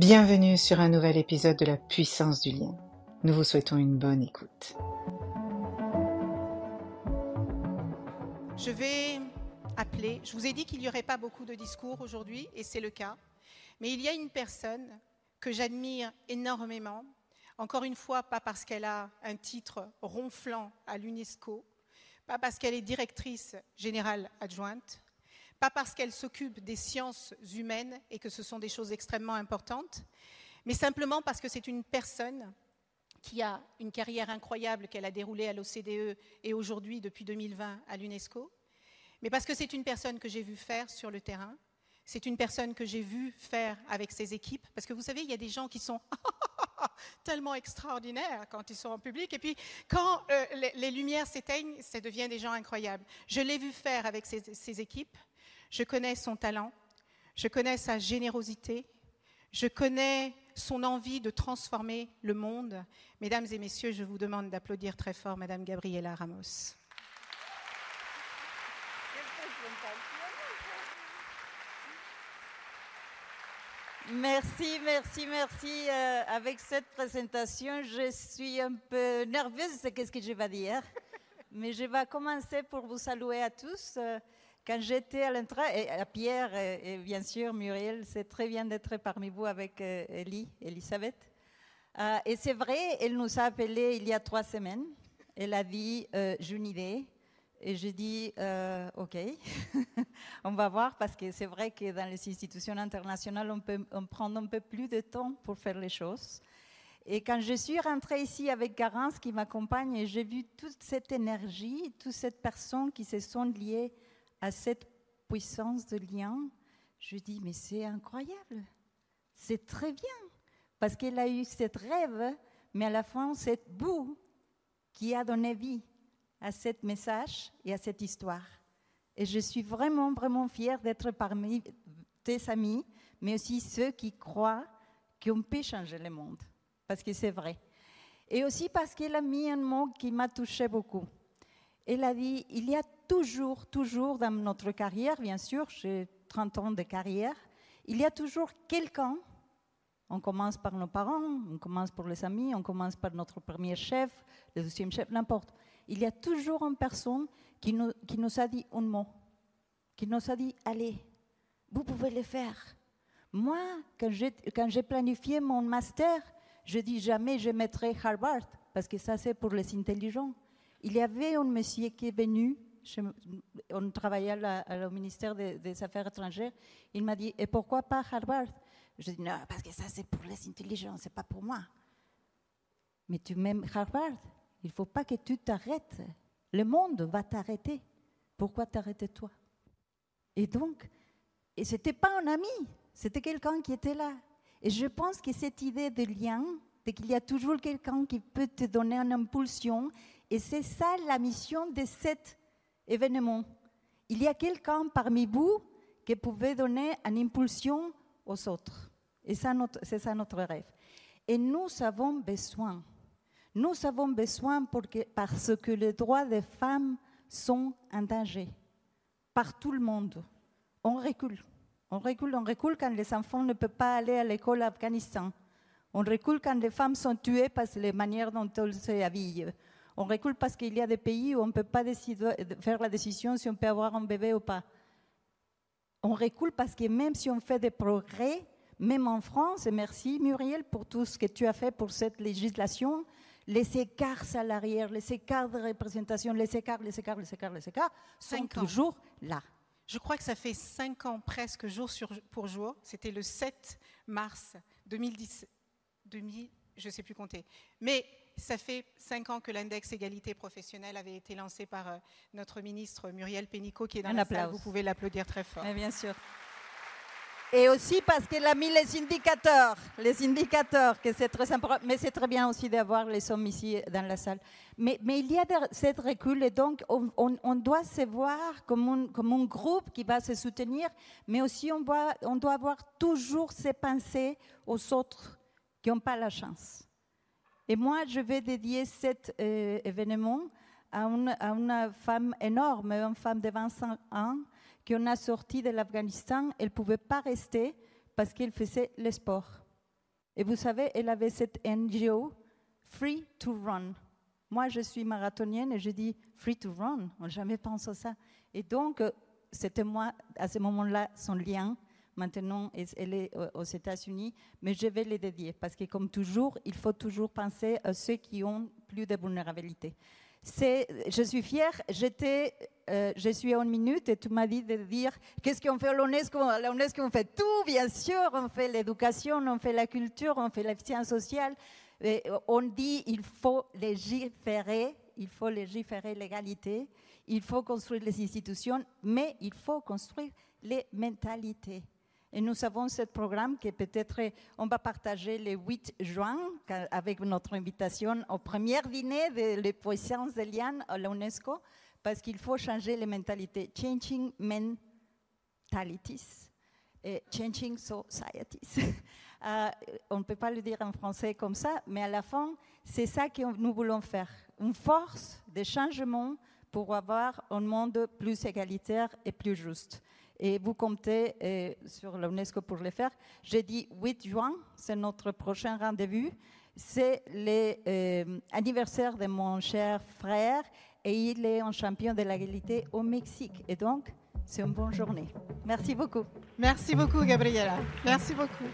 Bienvenue sur un nouvel épisode de la puissance du lien. Nous vous souhaitons une bonne écoute. Je vais appeler, je vous ai dit qu'il n'y aurait pas beaucoup de discours aujourd'hui, et c'est le cas, mais il y a une personne que j'admire énormément, encore une fois, pas parce qu'elle a un titre ronflant à l'UNESCO, pas parce qu'elle est directrice générale adjointe, pas parce qu'elle s'occupe des sciences humaines et que ce sont des choses extrêmement importantes, mais simplement parce que c'est une personne qui a une carrière incroyable qu'elle a déroulée à l'OCDE et aujourd'hui, depuis 2020, à l'UNESCO, mais parce que c'est une personne que j'ai vue faire sur le terrain, c'est une personne que j'ai vue faire avec ses équipes, parce que vous savez, il y a des gens qui sont tellement extraordinaires quand ils sont en public, et puis quand euh, les, lumières s'éteignent, ça devient des gens incroyables. Je l'ai vue faire avec ses équipes, je connais son talent, je connais sa générosité, je connais son envie de transformer le monde. Mesdames et messieurs, je vous demande d'applaudir très fort Madame Gabriela Ramos. Merci, merci, merci. Euh, avec cette présentation, je suis un peu nerveuse de ce que je vais dire. Mais je vais commencer pour vous saluer à tous. Euh, quand j'étais à l'entrée, à Pierre et, bien sûr Muriel, c'est très bien d'être parmi vous avec euh, Elie, Elisabeth. Euh, et c'est vrai, elle nous a appelés il y a trois semaines. Elle a dit euh, J'ai une idée. Et j'ai dit OK, on va voir parce que c'est vrai que dans les institutions internationales, on on prend un peu plus de temps pour faire les choses. Et quand je suis rentrée ici avec Garance qui m'accompagne, j'ai vu toute cette énergie, toutes ces personnes qui se sont liées à cette puissance de lien, je dis, mais c'est incroyable, c'est très bien, parce qu'elle a eu cette rêve, mais à la fin, cette boue qui a donné vie à ce message et à cette histoire. Et je suis vraiment, vraiment fière d'être parmi tes amis, mais aussi ceux qui croient qu'on peut changer le monde, parce que c'est vrai. Et aussi parce qu'elle a mis un mot qui m'a touché beaucoup. Elle a dit, il y a toujours, toujours dans notre carrière, bien sûr, j'ai 30 ans de carrière, il y a toujours quelqu'un, on commence par nos parents, on commence par les amis, on commence par notre premier chef, le deuxième chef, n'importe. Il y a toujours une personne qui nous, a dit un mot, qui nous a dit, allez, vous pouvez le faire. Moi, quand j'ai planifié mon master, je dis jamais je mettrai Harvard, parce que ça c'est pour les intelligents. Il y avait un monsieur qui est venu on travaillait au ministère des, Affaires étrangères. Il m'a dit, et pourquoi pas Harvard? Je dis, non, parce que ça c'est pour les intelligents, c'est pas pour moi. Mais tu m'aimes Harvard, il faut pas que tu t'arrêtes. Le monde va t'arrêter. Pourquoi t'arrêter toi? Et donc, et c'était pas un ami, c'était quelqu'un qui était là. Et je pense que cette idée de lien, de qu'il y a toujours quelqu'un qui peut te donner une impulsion, et c'est ça la mission de cette événement. Il y a quelqu'un parmi vous qui pouvait donner une impulsion aux autres. Et c'est ça notre rêve. Et nous avons besoin. Nous avons besoin parce que les droits des femmes sont en danger. Par tout le monde. On recule. On recule, on recule quand les enfants ne peuvent pas aller à l'école en Afghanistan. On recule quand les femmes sont tuées par les manières dont elles se on recule parce qu'il y a des pays où on ne peut pas décider, faire la décision si on peut avoir un bébé ou pas. On recule parce que même si on fait des progrès, même en France, et merci Muriel pour tout ce que tu as fait pour cette législation, les écarts salariés, les écarts de représentation, les écarts, les écarts, les écarts, les écarts sont toujours là. Je crois que ça fait cinq ans presque jour pour jour. C'était le 7 mars 2010, 2000, je ne sais plus compter. Mais ça fait cinq ans que l'index égalité professionnelle avait été lancé par euh, notre ministre Muriel Pénicaud, qui est dans la salle. Vous pouvez l'applaudir très fort. Mais bien sûr. Et aussi parce qu'elle a mis les indicateurs, les indicateurs, que c'est très important. Mais c'est très bien aussi d'avoir les hommes ici dans la salle. Mais, mais il y a cette recul et donc on, on, doit se voir comme un, comme un groupe qui va se soutenir, mais aussi on doit, on doit avoir toujours ses pensées aux autres qui n'ont pas la chance. Et moi, je vais dédier cet euh, événement à une, femme énorme, une femme de 25 ans, qui en a sorti de l'Afghanistan. Elle ne pouvait pas rester parce qu'elle faisait le sport. Et vous savez, elle avait cette NGO, Free to Run. Moi, je suis marathonienne et je dis Free to Run. On jamais pensé à ça. Et donc, euh, c'était moi, à ce moment-là, son lien. Maintenant, elle est aux États-Unis, mais je vais les dédier parce que, comme toujours, il faut toujours penser à ceux qui ont plus de vulnérabilité. je suis fière, j'étais, euh, je suis en une minute et tu m'as dit de dire qu'est-ce qu'on fait à l'UNESCO? L'UNESCO, on fait tout, bien sûr, on fait l'éducation, on fait la culture, on fait la science sociale. On dit il faut légiférer, il faut légiférer l'égalité, il faut construire les institutions, mais il faut construire les mentalités. Et nous avons ce programme que peut-être on va partager le 8 juin avec notre invitation au premier dîner de les puissances de Liane à l'UNESCO, parce qu'il faut changer les mentalités. Changing mentalities et changing societies. Euh, on ne peut pas le dire en français comme ça, mais à la fin, c'est ça que nous voulons faire. Une force de changement pour avoir un monde plus égalitaire et plus juste et vous comptez euh, sur l'UNESCO pour le faire. J'ai dit 8 juin, c'est notre prochain rendez-vous. C'est l'anniversaire euh, de mon cher frère et il est un champion de l'égalité au Mexique. Et donc, c'est une bonne journée. Merci beaucoup. Merci beaucoup, Gabriela. Merci beaucoup.